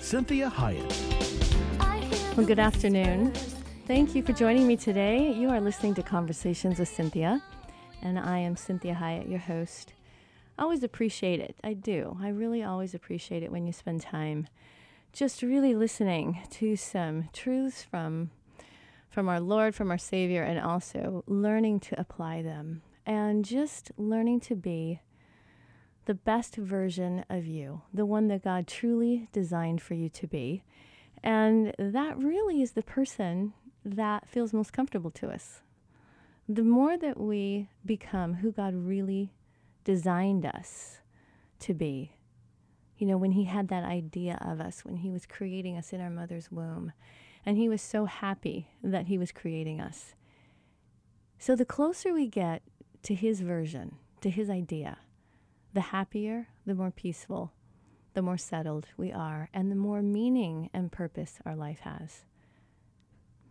Cinthia Hiett. Well, good afternoon. Thank you for joining me today. You are listening to Conversations with Cynthia, and I am Cinthia Hiett, your host. I always appreciate it. I do. I really always appreciate it when you spend time just really listening to some truths from from our Lord, from our Savior, and also learning to apply them and just learning to be the best version of you, the one that God truly designed for you to be. And that really is the person that feels most comfortable to us. The more that we become who God really designed us to be, you know, when He had that idea of us, when He was creating us in our mother's womb, and He was so happy that He was creating us. So the closer we get to His version, to His idea, the happier, the more peaceful, the more settled we are, and the more meaning and purpose our life has.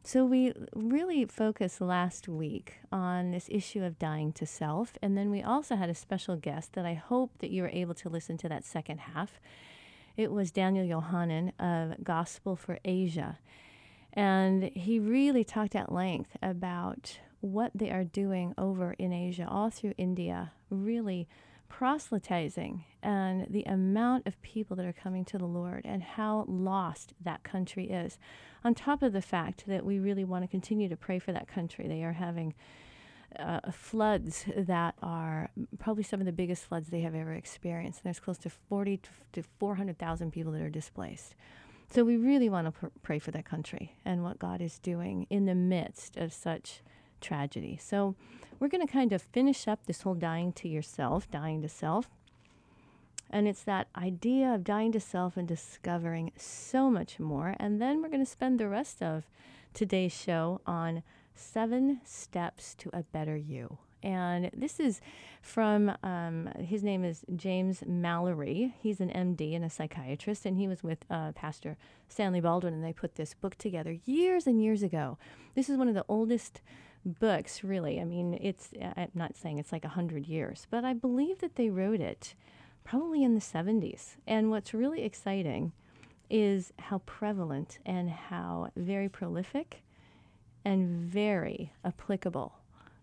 So, we really focused last week on this issue of dying to self. And then we also had a special guest that I hope that you were able to listen to that second half. It was Daniel Yohannan of Gospel for Asia. And he really talked at length about what they are doing over in Asia, all through India, really proselytizing and the amount of people that are coming to the Lord and how lost that country is. On top of the fact that we really want to continue to pray for that country, they are having uh, floods that are probably some of the biggest floods they have ever experienced. And There's close to 40 to 400,000 people that are displaced. So we really want to pr- pray for that country and what God is doing in the midst of such tragedy. So we're going to kind of finish up this whole dying to yourself, dying to self. And it's that idea of dying to self and discovering so much more. And then we're going to spend the rest of today's show on seven steps to a better you. And this is from, um, his name is James Mallory. He's an MD and a psychiatrist, and he was with uh, Pastor Stanley Baldwin, and they put this book together years and years ago. This is one of the oldest books, really. I mean, it's, I'm not saying it's like 100 years, but I believe that they wrote it probably in the 70s. And what's really exciting is how prevalent and how very prolific and very applicable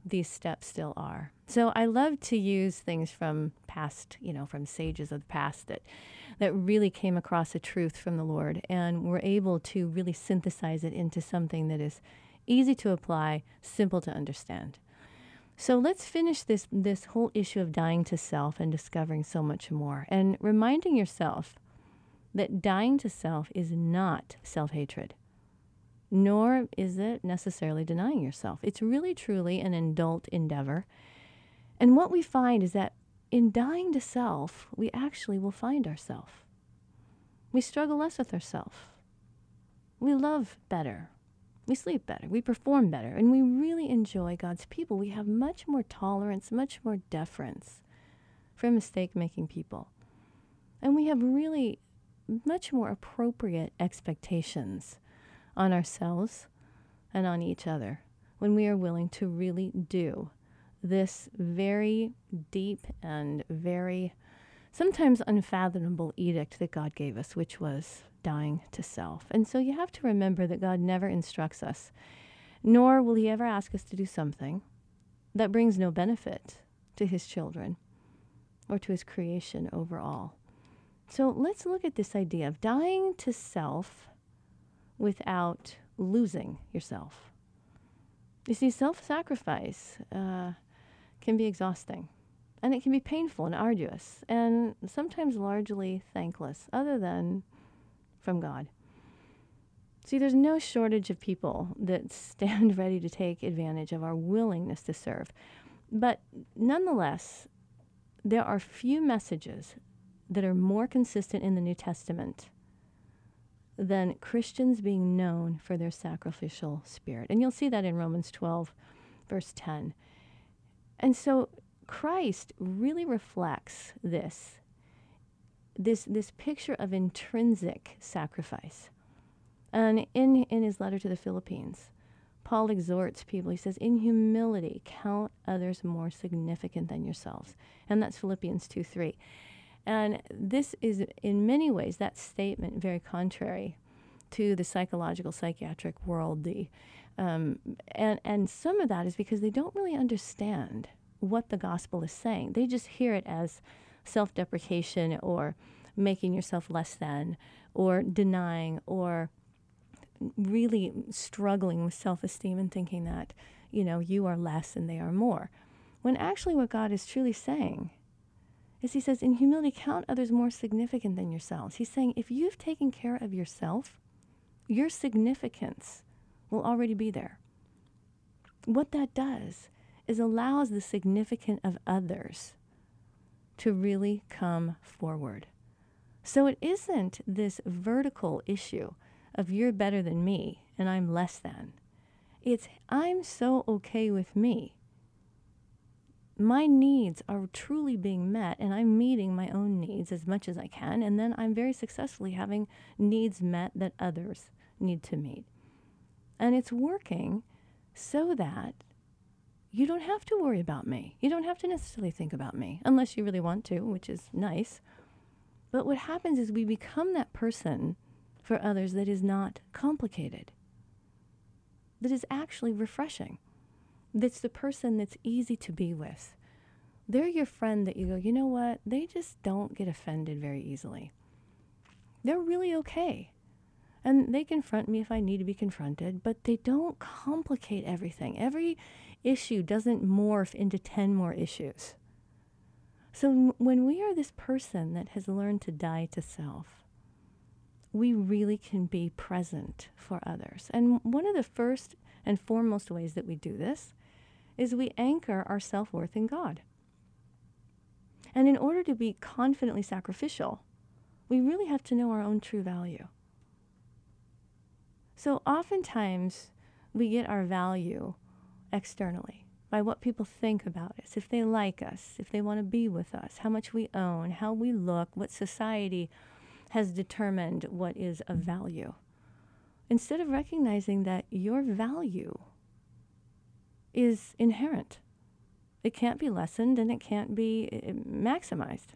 these steps still are. So I love to use things from past, you know, from sages of the past that that really came across a truth from the Lord and were able to really synthesize it into something that is easy to apply, simple to understand. So let's finish this this whole issue of dying to self and discovering so much more and reminding yourself that dying to self is not self-hatred. Nor is it necessarily denying yourself. It's really truly an adult endeavor. And what we find is that in dying to self, we actually will find ourselves. We struggle less with ourselves. We love better we sleep better, we perform better, and we really enjoy God's people. We have much more tolerance, much more deference for mistake making people. And we have really much more appropriate expectations on ourselves and on each other when we are willing to really do this very deep and very sometimes unfathomable edict that God gave us, which was dying to self. And so you have to remember that God never instructs us, nor will He ever ask us to do something that brings no benefit to His children or to His creation overall. So let's look at this idea of dying to self without losing yourself. You see, self sacrifice uh, can be exhausting and it can be painful and arduous and sometimes largely thankless, other than from God. See, there's no shortage of people that stand ready to take advantage of our willingness to serve. But nonetheless, there are few messages that are more consistent in the New Testament than Christians being known for their sacrificial spirit. And you'll see that in Romans 12, verse 10. And so Christ really reflects this this this picture of intrinsic sacrifice. And in in his letter to the Philippians, Paul exhorts people. He says, "In humility, count others more significant than yourselves." And that's Philippians 2 3. And this is, in many ways, that statement very contrary to the psychological, psychiatric world. The, um, and, and some of that is because they don't really understand what the gospel is saying. They just hear it as self deprecation or making yourself less than or denying or really struggling with self esteem and thinking that, you know, you are less and they are more. When actually, what God is truly saying is he says, in humility, count others more significant than yourselves. He's saying, if you've taken care of yourself, your significance will already be there. What that does is allows the significant of others to really come forward. So it isn't this vertical issue of you're better than me and I'm less than. It's I'm so okay with me my needs are truly being met and I'm meeting my own needs as much as I can. And then I'm very successfully having needs met that others need to meet. And it's working so that you don't have to worry about me. You don't have to necessarily think about me unless you really want to, which is nice. But what happens is we become that person for others that is not complicated, that is actually refreshing that's the person that's easy to be with. They're your friend that you go, you know what? They just don't get offended very easily. They're really okay. And they confront me if I need to be confronted, but they don't complicate everything. Every issue doesn't morph into 10 more issues. So when we are this person that has learned to die to self, we really can be present for others. And one of the first and foremost ways that we do this is we anchor our self worth in God. And in order to be confidently sacrificial, we really have to know our own true value. So oftentimes we get our value externally by what people think about us, if they like us, if they want to be with us, how much we own, how we look, what society has determined what is of value. Instead of recognizing that your value is inherent. It can't be lessened and it can't be eh, maximized.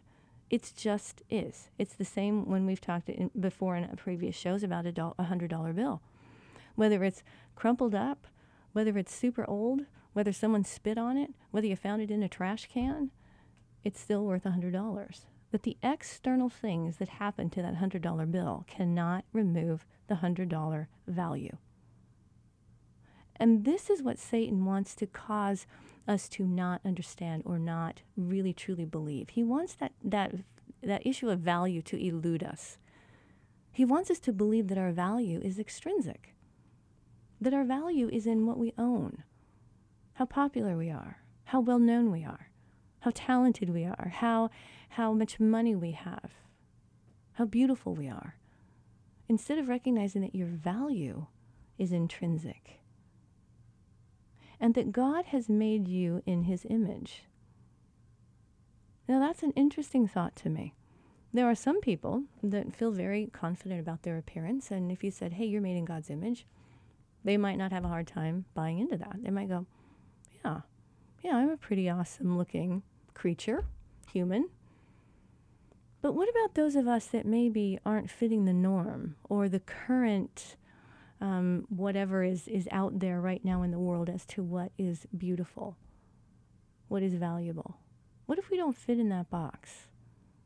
It just is. It's the same when we've talked in, before in previous shows about a $100 bill. Whether it's crumpled up, whether it's super old, whether someone spit on it, whether you found it in a trash can, it's still worth $100. But the external things that happen to that $100 bill cannot remove the $100 value. And this is what Satan wants to cause us to not understand or not really truly believe. He wants that, that, that issue of value to elude us. He wants us to believe that our value is extrinsic, that our value is in what we own, how popular we are, how well known we are, how talented we are, how, how much money we have, how beautiful we are. Instead of recognizing that your value is intrinsic and that God has made you in his image. Now, that's an interesting thought to me. There are some people that feel very confident about their appearance, and if you said, hey, you're made in God's image, they might not have a hard time buying into that. They might go, yeah, yeah, I'm a pretty awesome looking creature, human. But what about those of us that maybe aren't fitting the norm or the current um, whatever is, is out there right now in the world as to what is beautiful, what is valuable. What if we don't fit in that box?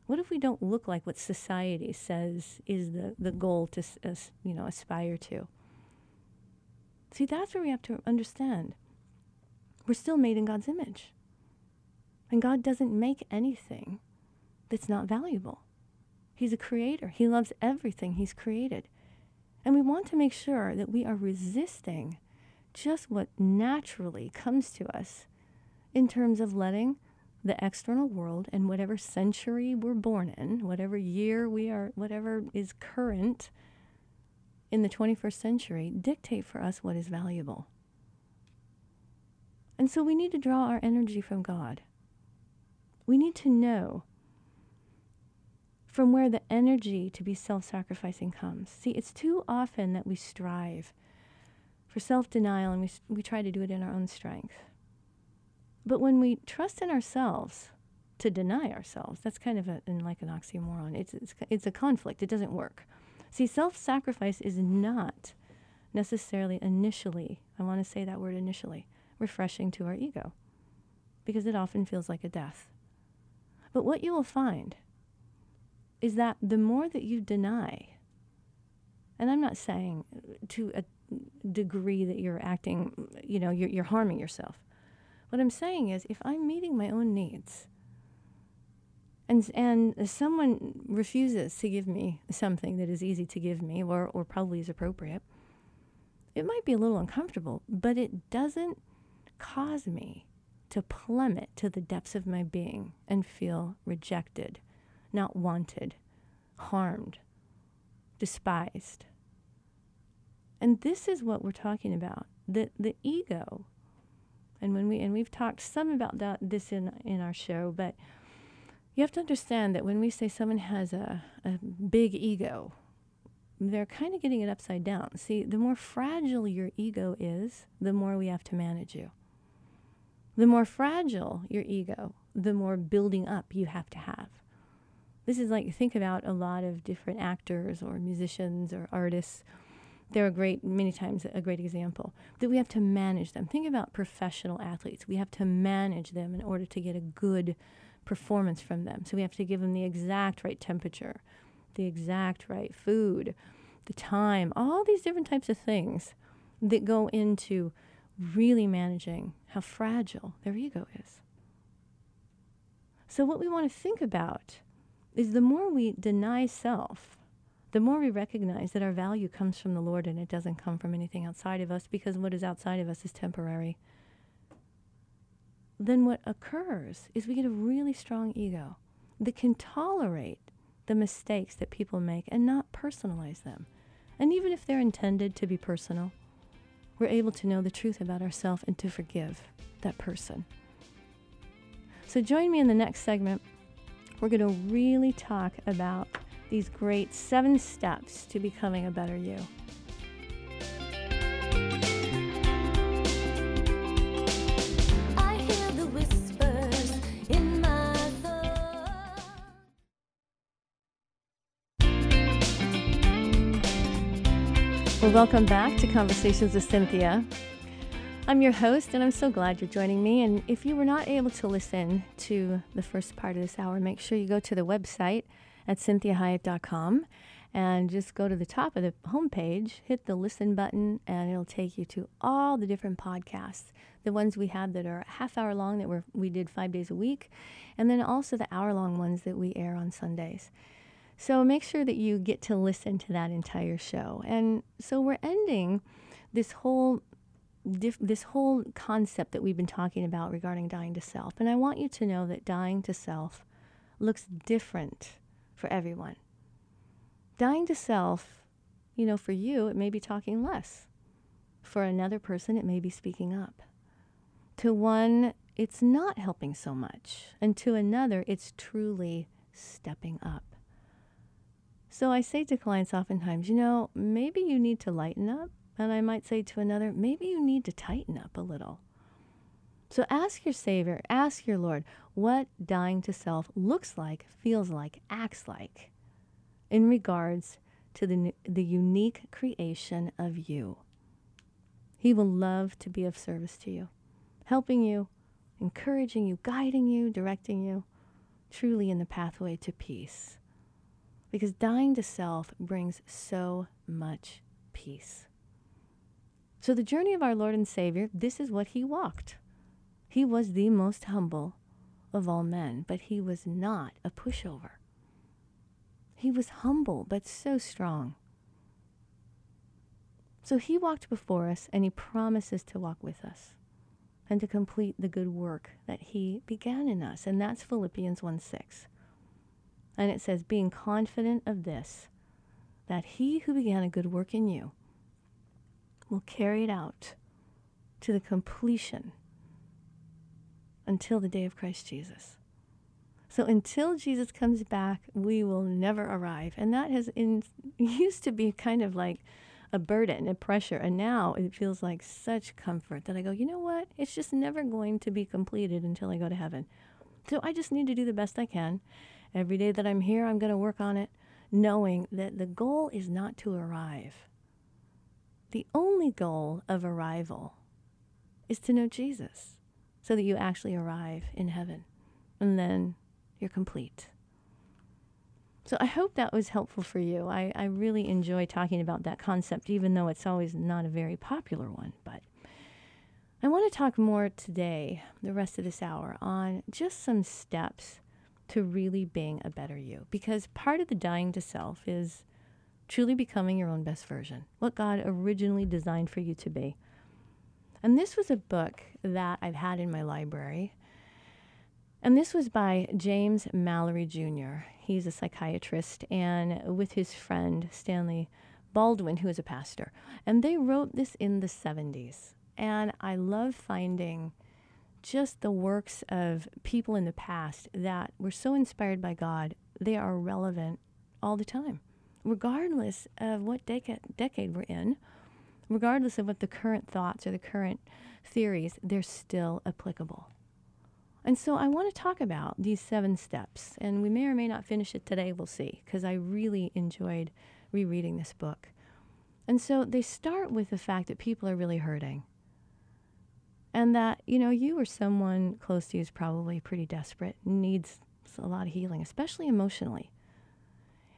What if we don't look like what society says is the, the goal to uh, you know aspire to? See, that's where we have to understand. We're still made in God's image. And God doesn't make anything that's not valuable. He's a creator. He loves everything He's created. And we want to make sure that we are resisting just what naturally comes to us in terms of letting the external world and whatever century we're born in, whatever year we are, whatever is current, in the 21st century dictate for us what is valuable. And so we need to draw our energy from God. We need to know from where the energy to be self sacrificing comes. See, it's too often that we strive for self denial and we, we try to do it in our own strength. But when we trust in ourselves to deny ourselves, that's kind of a, like an oxymoron. It's, it's, it's a conflict, it doesn't work. See, self sacrifice is not necessarily initially, I want to say that word initially, refreshing to our ego because it often feels like a death. But what you will find is that the more that you deny, and I'm not saying to a degree that you're acting, you know, you're, you're harming yourself. What I'm saying is if I'm meeting my own needs, and and someone refuses to give me something that is easy to give me or, or probably is appropriate, it might be a little uncomfortable, but it doesn't cause me to plummet to the depths of my being and feel rejected, not wanted, harmed, despised. And this is what we're talking about. The the ego. And when we and we've talked some about that this in in our show, but you have to understand that when we say someone has a, a big ego, they're kind of getting it upside down. See, the more fragile your ego is, the more we have to manage you. The more fragile your ego, the more building up you have to have. This is like, think about a lot of different actors or musicians or artists. They're a great, many times, a great example that we have to manage them. Think about professional athletes. We have to manage them in order to get a good performance from them. So we have to give them the exact right temperature, the exact right food, the time, all these different types of things that go into really managing how fragile their ego is. So, what we want to think about is the more we deny self, the more we recognize that our value comes from the Lord and it doesn't come from anything outside of us because what is outside of us is temporary. Then what occurs is we get a really strong ego that can tolerate the mistakes that people make and not personalize them. And even if they're intended to be personal, we're able to know the truth about ourselves and to forgive that person. So join me in the next segment. We're going to really talk about these great seven steps to becoming a better you. Welcome back to Conversations with Cynthia. I'm your host, and I'm so glad you're joining me. And if you were not able to listen to the first part of this hour, make sure you go to the website at cinthiahiett.com and just go to the top of the homepage, hit the listen button, and it'll take you to all the different podcasts. The ones we have that are half hour long that we we did five days a week, and then also the hour long ones that we air on Sundays. So make sure that you get to listen to that entire show. And so we're ending this whole Dif- this whole concept that we've been talking about regarding dying to self. And I want you to know that dying to self looks different for everyone. Dying to self, you know, for you, it may be talking less. For another person, it may be speaking up. To one, it's not helping so much. And to another, it's truly stepping up. So I say to clients oftentimes, you know, maybe you need to lighten up. And I might say to another, maybe you need to tighten up a little. So ask your Savior, ask your Lord what dying to self looks like, feels like, acts like in regards to the, the unique creation of you. He will love to be of service to you, helping you, encouraging you, guiding you, directing you, truly in the pathway to peace because dying to self brings so much peace. So, the journey of our Lord and Savior, this is what he walked. He was the most humble of all men, but he was not a pushover. He was humble, but so strong. So he walked before us and he promises to walk with us and to complete the good work that he began in us. And that's Philippians 1 6. And it says, being confident of this, that he who began a good work in you will carry it out to the completion until the day of Christ Jesus. So until Jesus comes back, we will never arrive. And that has in, used to be kind of like a burden, a pressure. And now it feels like such comfort that I go, you know what? It's just never going to be completed until I go to heaven. So I just need to do the best I can. Every day that I'm here, I'm going to work on it, knowing that the goal is not to arrive. The only goal of arrival is to know Jesus so that you actually arrive in heaven. And then you're complete. So I hope that was helpful for you. I, I really enjoy talking about that concept, even though it's always not a very popular one. But I want to talk more today, the rest of this hour, on just some steps to really being a better you. Because part of the dying to self is truly becoming your own best version, what God originally designed for you to be. And this was a book that I've had in my library. And this was by James Mallory Jr. He's a psychiatrist, and with his friend Stanley Baldwin, who is a pastor. And they wrote this in the 70s. And I love finding just the works of people in the past that were so inspired by God, they are relevant all the time, regardless of what decade, decade we're in regardless of what the current thoughts or the current theories, they're still applicable. And so I want to talk about these seven steps, and we may or may not finish it today, we'll see, because I really enjoyed rereading this book. And so they start with the fact that people are really hurting. And that, you know, you or someone close to you is probably pretty desperate, needs a lot of healing, especially emotionally.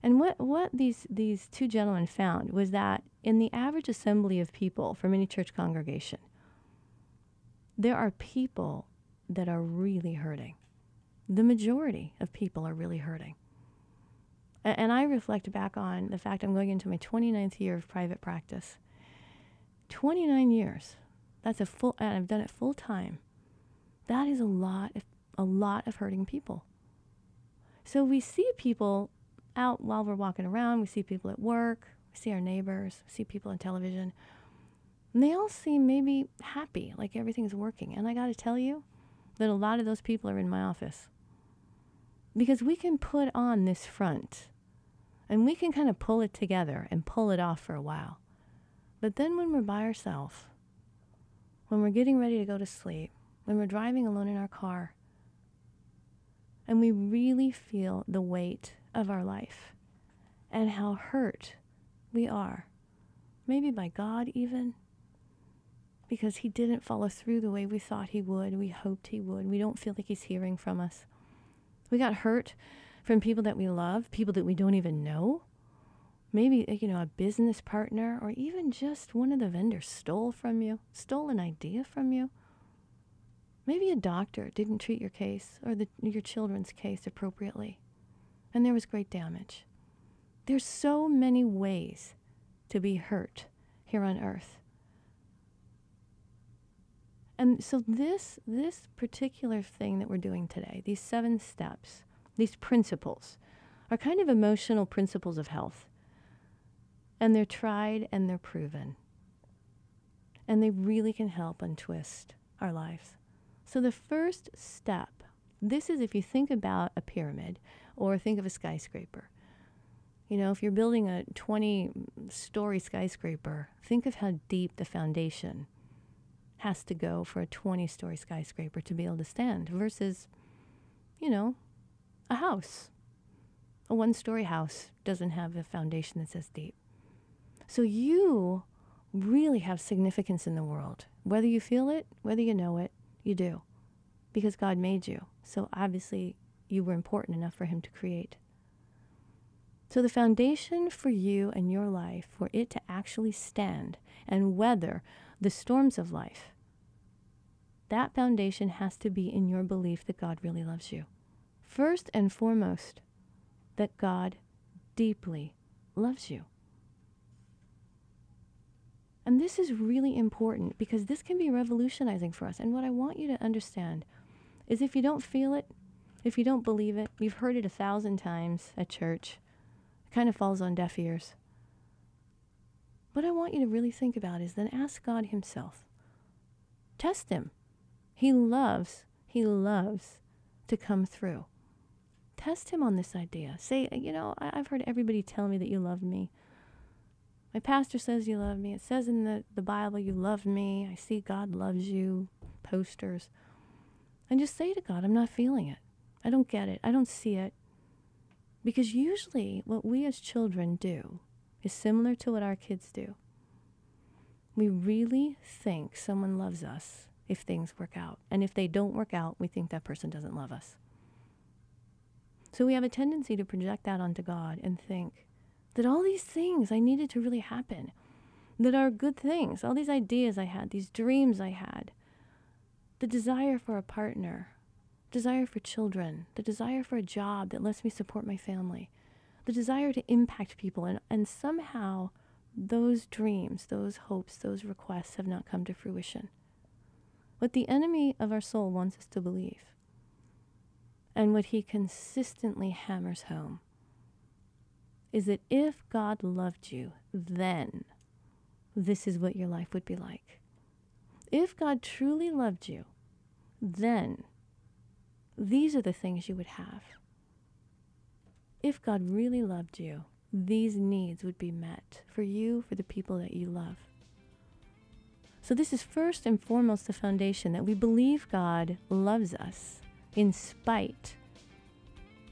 And what, what these, these two gentlemen found was that in the average assembly of people from any church congregation, there are people that are really hurting. The majority of people are really hurting. And I reflect back on the fact I'm going into my 29th year of private practice. 29 years. That's a full, and I've done it full time. That is a lot, of, a lot of hurting people. So we see people out while we're walking around. We see people at work. We see our neighbors. We see people on television. And they all seem maybe happy, like everything's working. And I got to tell you that a lot of those people are in my office. Because we can put on this front and we can kind of pull it together and pull it off for a while. But then when we're by ourselves, when we're getting ready to go to sleep, when we're driving alone in our car, and we really feel the weight of our life and how hurt we are. Maybe by God, even, because He didn't follow through the way we thought He would, we hoped He would. We don't feel like He's hearing from us. We got hurt from people that we love, people that we don't even know. Maybe, uh, you know, a business partner or even just one of the vendors stole from you, stole an idea from you. Maybe a doctor didn't treat your case or the, your children's case appropriately and there was great damage. There's so many ways to be hurt here on earth. And so this this particular thing that we're doing today, these seven steps, these principles are kind of emotional principles of health. And they're tried and they're proven. And they really can help untwist our lives. So the first step, this is if you think about a pyramid or think of a skyscraper. You know, if you're building a 20 story skyscraper, think of how deep the foundation has to go for a 20 story skyscraper to be able to stand versus, you know, a house. A one story house doesn't have a foundation that's as deep. So you really have significance in the world. Whether you feel it, whether you know it, you do. Because God made you. So obviously, you were important enough for Him to create. So, the foundation for you and your life, for it to actually stand and weather the storms of life, that foundation has to be in your belief that God really loves you. First and foremost, that God deeply loves you. And this is really important because this can be revolutionizing for us. And what I want you to understand is if you don't feel it, if you don't believe it, you've heard it a thousand times at church. It kind of falls on deaf ears. what I want you to really think about is then ask God Himself. Test Him. He loves, He loves to come through. Test Him on this idea. Say, you know, I, have heard everybody tell me that you love me. My pastor says you love me. It says in the, the Bible you love me. I see God loves you. Posters. And just say to God, I'm not feeling it. I don't get it. I don't see it. Because usually what we as children do is similar to what our kids do. We really think someone loves us if things work out. And if they don't work out, we think that person doesn't love us. So we have a tendency to project that onto God and think that all these things I needed to really happen, that are good things, all these ideas I had, these dreams I had, the desire for a partner, desire for children, the desire for a job that lets me support my family, the desire to impact people, and, and somehow those dreams, those hopes, those requests have not come to fruition. What the enemy of our soul wants us to believe, and what he consistently hammers home, is that if God loved you, then this is what your life would be like. If God truly loved you, then these are the things you would have. If God really loved you, these needs would be met for you, for the people that you love. So, this is first and foremost the foundation that we believe God loves us in spite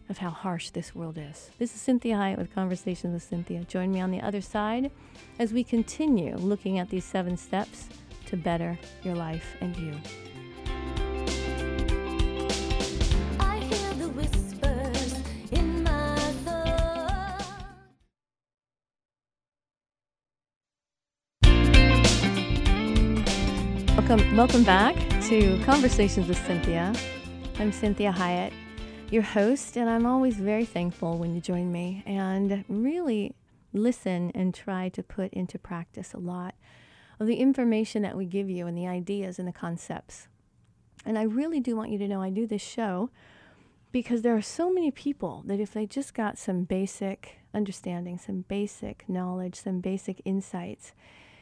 of how harsh this world is. This is Cinthia Hiett with Conversations with Cynthia. Join me on the other side as we continue looking at these seven steps to better your life and you. Welcome, welcome back to Conversations with Cynthia. I'm Cinthia Hiett, your host, and I'm always very thankful when you join me and really listen and try to put into practice a lot of the information that we give you and the ideas and the concepts. And I really do want you to know I do this show because there are so many people that if they just got some basic understanding, some basic knowledge, some basic insights,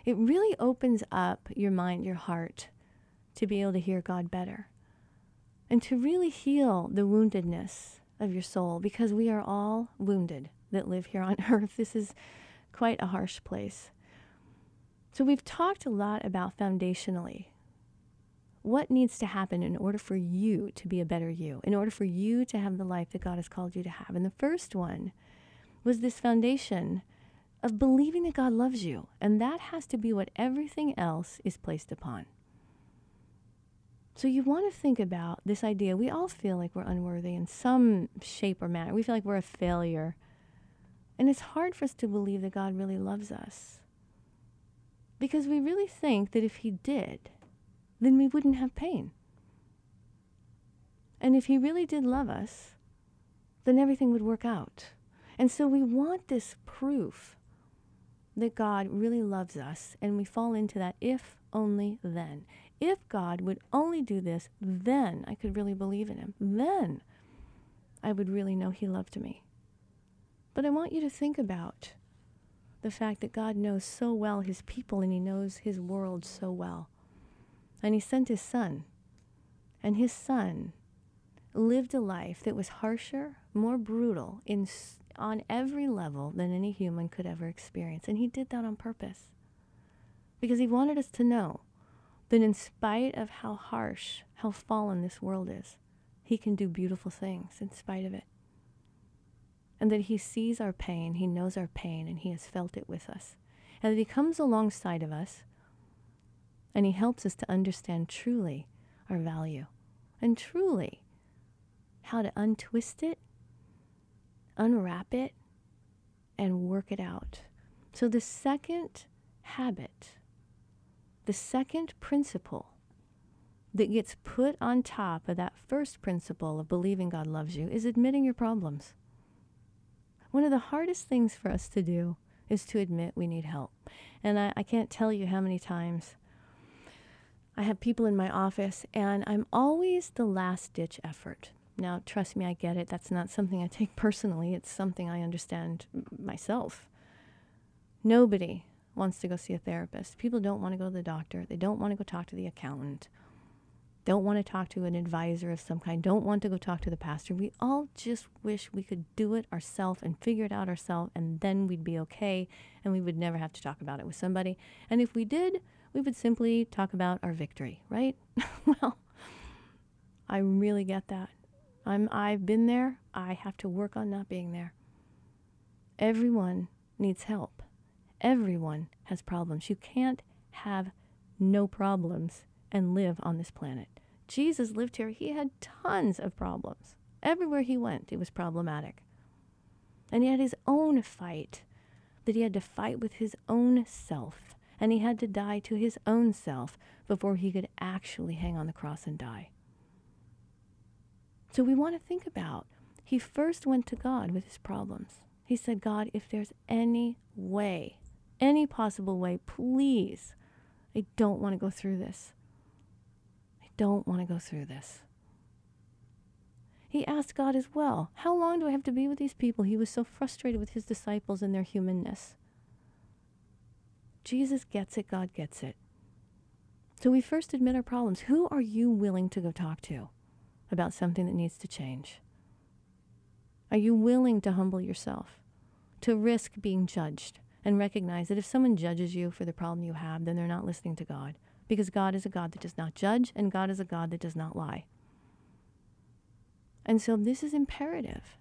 it really opens up your mind, your heart to be able to hear God better and to really heal the woundedness of your soul because we are all wounded that live here on earth. This is quite a harsh place. So, we've talked a lot about foundationally what needs to happen in order for you to be a better you, in order for you to have the life that God has called you to have. And the first one was this foundation of believing that God loves you. And that has to be what everything else is placed upon. So you want to think about this idea. We all feel like we're unworthy in some shape or manner. We feel like we're a failure. And it's hard for us to believe that God really loves us. Because we really think that if He did, then we wouldn't have pain. And if He really did love us, then everything would work out. And so we want this proof that God really loves us, and we fall into that if only then. If God would only do this, then I could really believe in Him. Then I would really know He loved me. But I want you to think about the fact that God knows so well His people and He knows His world so well. And He sent His Son, and His Son lived a life that was harsher, more brutal, in on every level than any human could ever experience. And he did that on purpose because he wanted us to know that in spite of how harsh, how fallen this world is, he can do beautiful things in spite of it. And that he sees our pain, he knows our pain, and he has felt it with us. And that he comes alongside of us and he helps us to understand truly our value and truly how to untwist it unwrap it, and work it out. So, the second habit, the second principle that gets put on top of that first principle of believing God loves you is admitting your problems. One of the hardest things for us to do is to admit we need help. And I, I can't tell you how many times I have people in my office, and I'm always the last ditch effort. Now, trust me, I get it. That's not something I take personally, it's something I understand myself. Nobody wants to go see a therapist. People don't want to go to the doctor. They don't want to go talk to the accountant. Don't want to talk to an advisor of some kind. Don't want to go talk to the pastor. We all just wish we could do it ourselves and figure it out ourselves, and then we'd be okay and we would never have to talk about it with somebody. And if we did, we would simply talk about our victory, right? well, I really get that. I'm, I've been there. I have to work on not being there. Everyone needs help. Everyone has problems. You can't have no problems and live on this planet. Jesus lived here. He had tons of problems. Everywhere he went, it was problematic. And he had his own fight that he had to fight with his own self. And he had to die to his own self before he could actually hang on the cross and die. So we want to think about he first went to God with his problems. He said, God, if there's any way, any possible way, please, I don't want to go through this. I don't want to go through this. He asked God as well, How long do I have to be with these people? He was so frustrated with his disciples and their humanness. Jesus gets it, God gets it. So we first admit our problems. Who are you willing to go talk to? about something that needs to change? Are you willing to humble yourself, to risk being judged, and recognize that if someone judges you for the problem you have, then they're not listening to God? Because God is a God that does not judge, and God is a God that does not lie. And so this is imperative.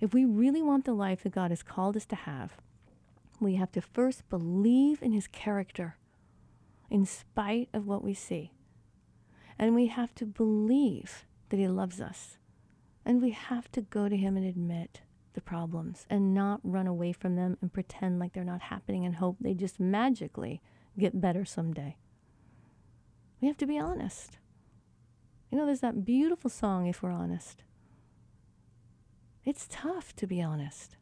If we really want the life that God has called us to have, we have to first believe in his character in spite of what we see. And we have to believe that He loves us. And we have to go to Him and admit the problems and not run away from them and pretend like they're not happening and hope they just magically get better someday. We have to be honest. You know, there's that beautiful song, If We're Honest. It's tough to be honest.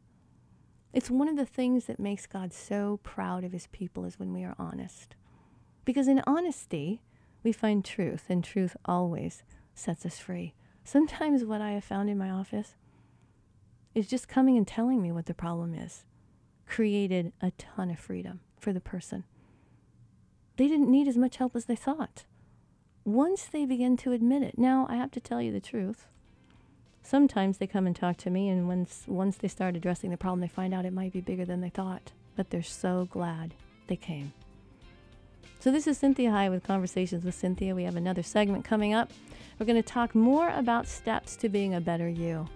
It's one of the things that makes God so proud of his people is when we are honest. Because in honesty, we find truth, and truth always sets us free. Sometimes what I have found in my office is just coming and telling me what the problem is created a ton of freedom for the person. They didn't need as much help as they thought. Once they begin to admit it. Now, I have to tell you the truth. Sometimes they come and talk to me, and once, once they start addressing the problem, they find out it might be bigger than they thought. But they're so glad they came. So, this is Cinthia Hiett with Conversations with Cynthia. We have another segment coming up. We're going to talk more about steps to being a better you.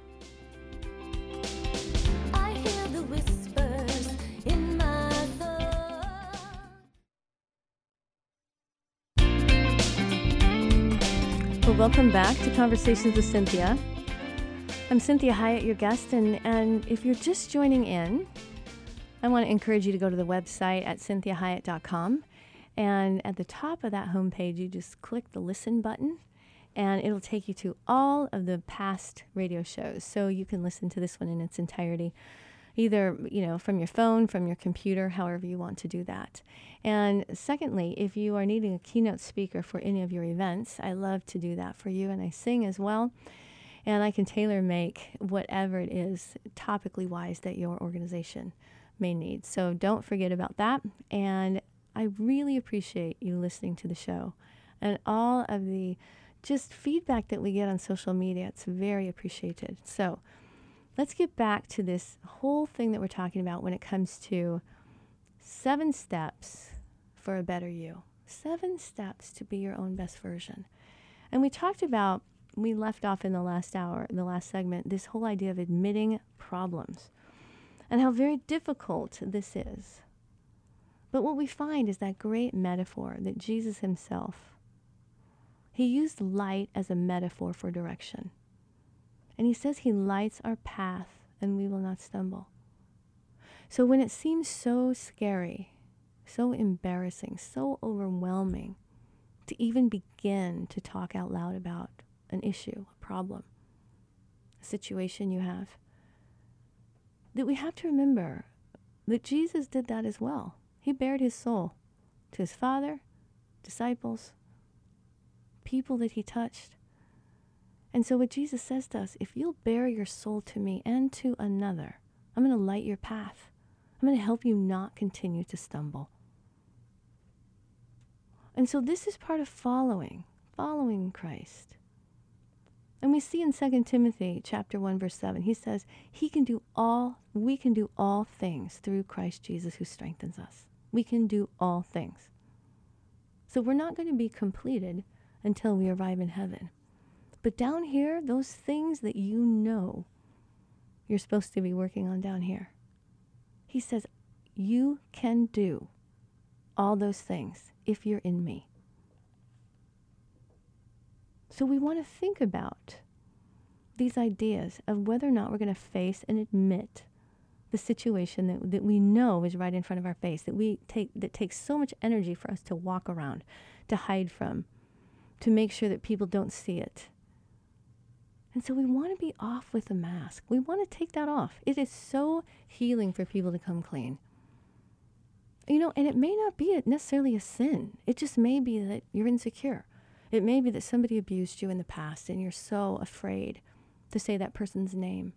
Welcome back to Conversations with Cynthia. I'm Cinthia Hiett, your guest, and, and if you're just joining in, I want to encourage you to go to the website at cinthiahiett.com. And at the top of that homepage, you just click the listen button and it'll take you to all of the past radio shows. So you can listen to this one in its entirety, either you know from your phone, from your computer, however you want to do that. And secondly, if you are needing a keynote speaker for any of your events, I love to do that for you, and I sing as well. And I can tailor make whatever it is topically wise that your organization may need. So don't forget about that. And I really appreciate you listening to the show and all of the just feedback that we get on social media. It's very appreciated. So let's get back to this whole thing that we're talking about when it comes to seven steps for a better you. Seven steps to be your own best version. And we talked about, we left off in the last hour, in the last segment, this whole idea of admitting problems and how very difficult this is. But what we find is that great metaphor that Jesus himself he used light as a metaphor for direction. And he says he lights our path and we will not stumble. So when it seems so scary, so embarrassing, so overwhelming to even begin to talk out loud about an issue, a problem, a situation you have, that we have to remember that Jesus did that as well. He bared his soul to his Father, disciples, people that he touched. And so, what Jesus says to us if you'll bear your soul to me and to another, I'm going to light your path. I'm going to help you not continue to stumble. And so this is part of following, following Christ. And we see in 2 Timothy chapter 1 verse 7, he says, he can do all we can do all things through Christ Jesus who strengthens us. We can do all things. So we're not going to be completed until we arrive in heaven. But down here, those things that you know you're supposed to be working on down here. He says, you can do all those things if you're in me. So we want to think about these ideas of whether or not we're going to face and admit the situation that, that we know is right in front of our face, that we take that takes so much energy for us to walk around, to hide from, to make sure that people don't see it. And so we want to be off with the mask. We want to take that off. It is so healing for people to come clean. You know, and it may not be necessarily a sin. It just may be that you're insecure. It may be that somebody abused you in the past and you're so afraid to say that person's name.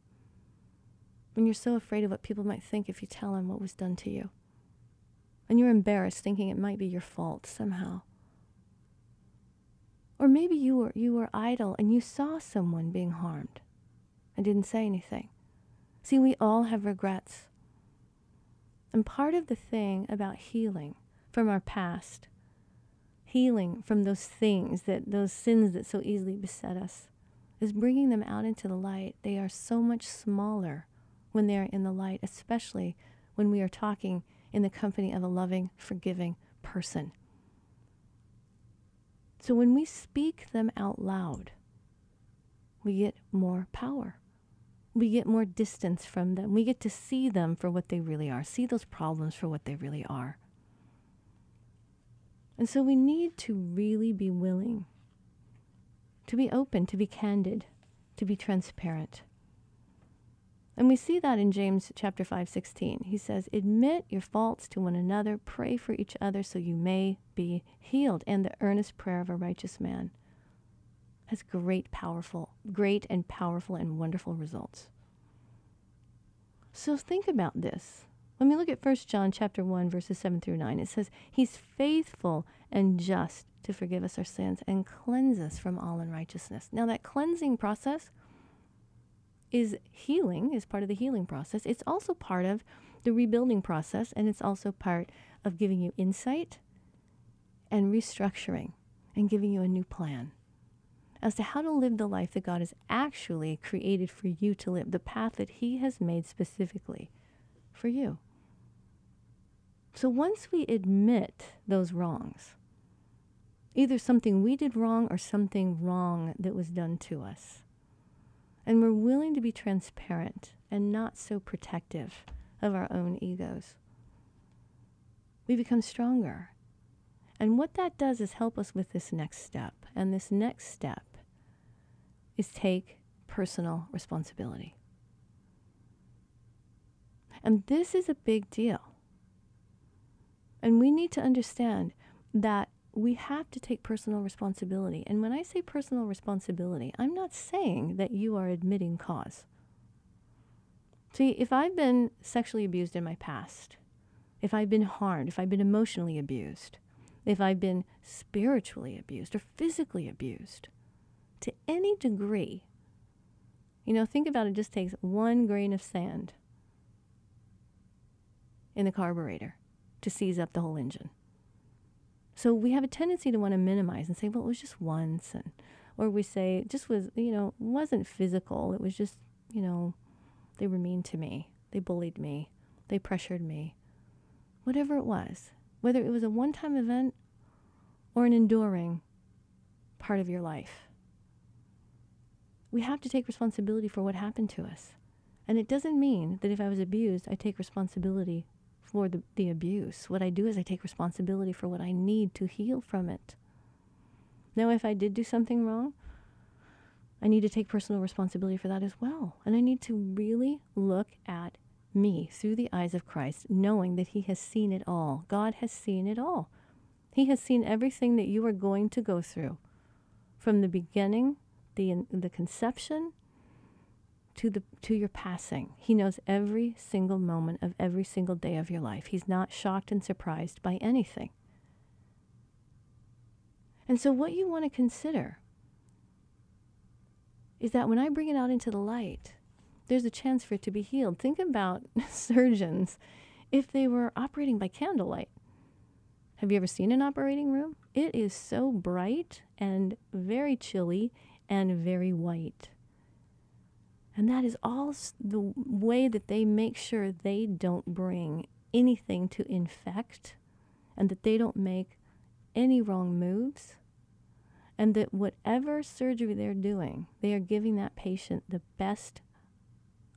And you're so afraid of what people might think if you tell them what was done to you. And you're embarrassed thinking it might be your fault somehow. Or maybe you were you were idle and you saw someone being harmed and didn't say anything. See, we all have regrets. And part of the thing about healing from our past healing from those things that those sins that so easily beset us is bringing them out into the light. They are so much smaller when they are in the light, especially when we are talking in the company of a loving, forgiving person. So when we speak them out loud, we get more power. We get more distance from them. We get to see them for what they really are, see those problems for what they really are. And so we need to really be willing to be open, to be candid, to be transparent. And we see that in James chapter 5, 16. He says, Admit your faults to one another, pray for each other so you may be healed. And the earnest prayer of a righteous man has great, powerful, great and powerful and wonderful results. So think about this. When we look at 1 John chapter 1 verses 7 through 9, it says, "He's faithful and just to forgive us our sins and cleanse us from all unrighteousness." Now that cleansing process is healing, is part of the healing process. It's also part of the rebuilding process and it's also part of giving you insight and restructuring and giving you a new plan as to how to live the life that God has actually created for you to live, the path that He has made specifically for you. So once we admit those wrongs, either something we did wrong or something wrong that was done to us, and we're willing to be transparent and not so protective of our own egos, we become stronger. And what that does is help us with this next step. And this next step is take personal responsibility. And this is a big deal. And we need to understand that we have to take personal responsibility. And when I say personal responsibility, I'm not saying that you are admitting cause. See, if I've been sexually abused in my past, if I've been harmed, if I've been emotionally abused, if I've been spiritually abused or physically abused to any degree, you know, think about it just takes one grain of sand in the carburetor to seize up the whole engine. So we have a tendency to want to minimize and say, well, it was just once. And, or we say, it just was, you know, wasn't physical. It was just, you know, they were mean to me. They bullied me. They pressured me. Whatever it was, whether it was a one time event or an enduring part of your life. We have to take responsibility for what happened to us. And it doesn't mean that if I was abused, I take responsibility for the, the abuse. What I do is I take responsibility for what I need to heal from it. Now, if I did do something wrong, I need to take personal responsibility for that as well. And I need to really look at me through the eyes of Christ, knowing that He has seen it all. God has seen it all. He has seen everything that you are going to go through from the beginning, the, the conception, to the to your passing. He knows every single moment of every single day of your life. He's not shocked and surprised by anything. And so what you want to consider is that when I bring it out into the light, there's a chance for it to be healed. Think about surgeons if they were operating by candlelight. Have you ever seen an operating room? It is so bright and very chilly and very white. And that is all the way that they make sure they don't bring anything to infect and that they don't make any wrong moves. And that whatever surgery they're doing, they are giving that patient the best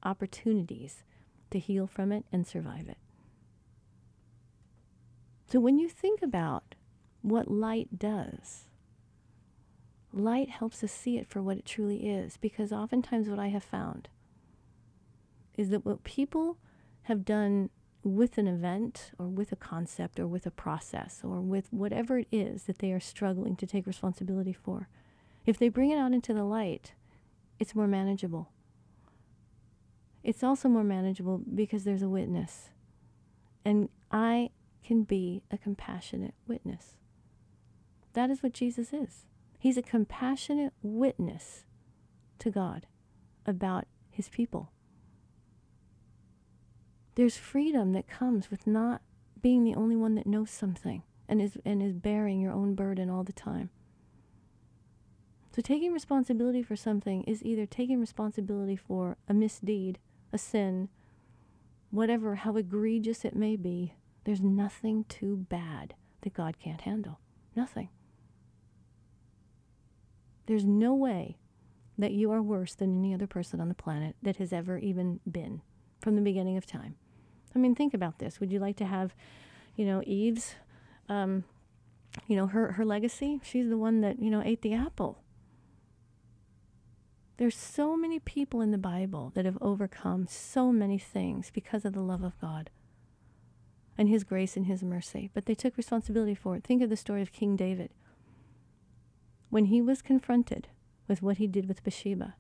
opportunities to heal from it and survive it. So when you think about what light does, light helps us see it for what it truly is. Because oftentimes, what I have found is that what people have done with an event or with a concept or with a process or with whatever it is that they are struggling to take responsibility for, if they bring it out into the light, it's more manageable. It's also more manageable because there's a witness. And I can be a compassionate witness. That is what Jesus is. He's a compassionate witness to God about his people. There's freedom that comes with not being the only one that knows something and is, and is bearing your own burden all the time. So, taking responsibility for something is either taking responsibility for a misdeed, a sin, whatever, how egregious it may be. There's nothing too bad that God can't handle. Nothing. There's no way that you are worse than any other person on the planet that has ever even been from the beginning of time. I mean, think about this. Would you like to have, you know, Eve's, um, you know, her, her legacy? She's the one that, you know, ate the apple. There's so many people in the Bible that have overcome so many things because of the love of God and His grace and His mercy, but they took responsibility for it. Think of the story of King David when he was confronted with what he did with Bathsheba,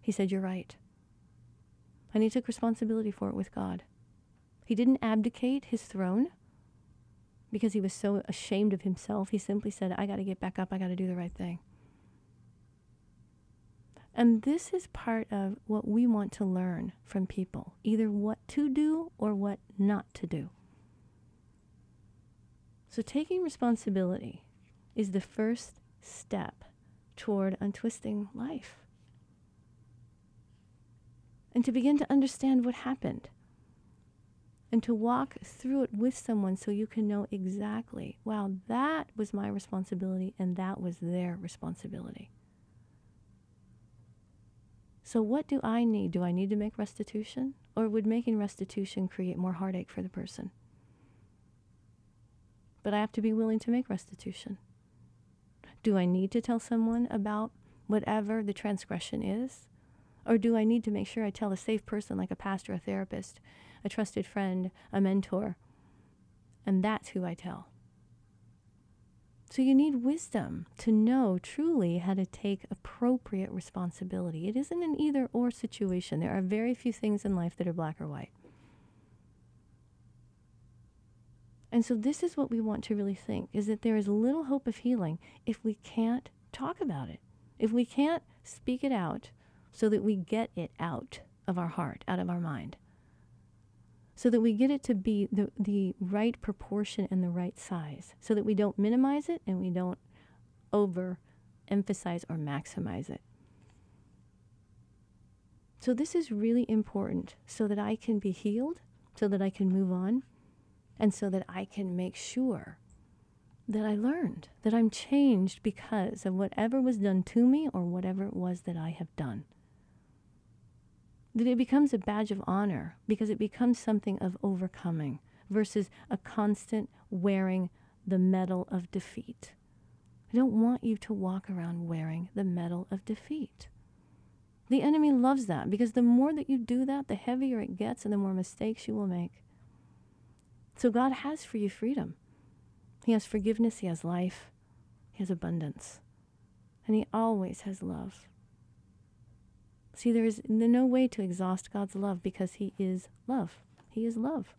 he said, You're right. And he took responsibility for it with God. He didn't abdicate his throne because he was so ashamed of himself. He simply said, I got to get back up. I got to do the right thing. And this is part of what we want to learn from people either what to do or what not to do. So, taking responsibility is the first step toward untwisting life. And to begin to understand what happened. And to walk through it with someone so you can know exactly, wow, that was my responsibility and that was their responsibility. So, what do I need? Do I need to make restitution? Or would making restitution create more heartache for the person? But I have to be willing to make restitution. Do I need to tell someone about whatever the transgression is? Or do I need to make sure I tell a safe person like a pastor, a therapist, a trusted friend, a mentor? And that's who I tell. So you need wisdom to know truly how to take appropriate responsibility. It isn't an either or situation. There are very few things in life that are black or white. And so this is what we want to really think is that there is little hope of healing if we can't talk about it. If we can't speak it out so that we get it out of our heart, out of our mind. So that we get it to be the, the right proportion and the right size. So that we don't minimize it and we don't over emphasize or maximize it. So this is really important so that I can be healed, so that I can move on, and so that I can make sure that I learned, that I'm changed because of whatever was done to me or whatever it was that I have done. That it becomes a badge of honor because it becomes something of overcoming versus a constant wearing the medal of defeat. I don't want you to walk around wearing the medal of defeat. The enemy loves that because the more that you do that, the heavier it gets and the more mistakes you will make. So God has for you freedom. He has forgiveness, He has life, He has abundance, and He always has love. See, there is no way to exhaust God's love because He is love. He is love.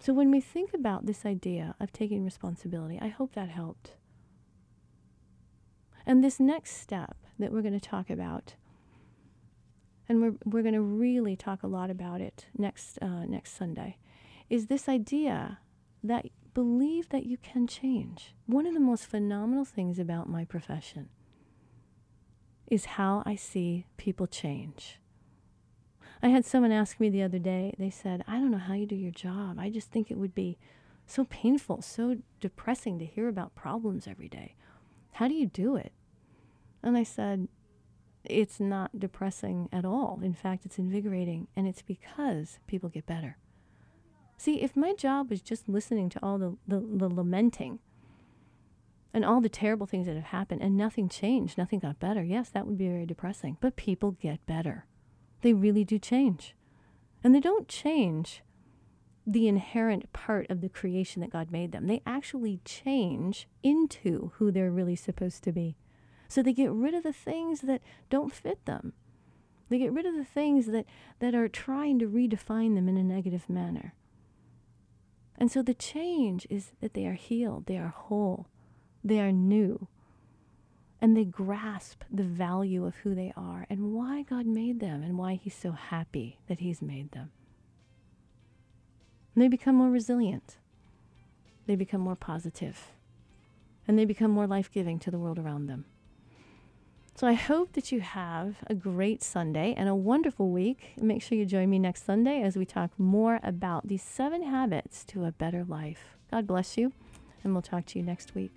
So when we think about this idea of taking responsibility, I hope that helped. And this next step that we're going to talk about, and we're, we're going to really talk a lot about it next, uh, next Sunday, is this idea that believe that you can change. One of the most phenomenal things about my profession is how I see people change. I had someone ask me the other day, they said, I don't know how you do your job. I just think it would be so painful, so depressing to hear about problems every day. How do you do it? And I said, It's not depressing at all. In fact, it's invigorating, and it's because people get better. See, if my job was just listening to all the, the, the lamenting and all the terrible things that have happened and nothing changed, nothing got better, yes, that would be very depressing. But people get better. They really do change. And they don't change the inherent part of the creation that God made them. They actually change into who they're really supposed to be. So they get rid of the things that don't fit them. They get rid of the things that, that are trying to redefine them in a negative manner. And so the change is that they are healed, they are whole, they are new, and they grasp the value of who they are and why God made them and why He's so happy that He's made them. And they become more resilient, they become more positive, and they become more life giving to the world around them. So I hope that you have a great Sunday and a wonderful week. Make sure you join me next Sunday as we talk more about the seven habits to a better life. God bless you, and we'll talk to you next week.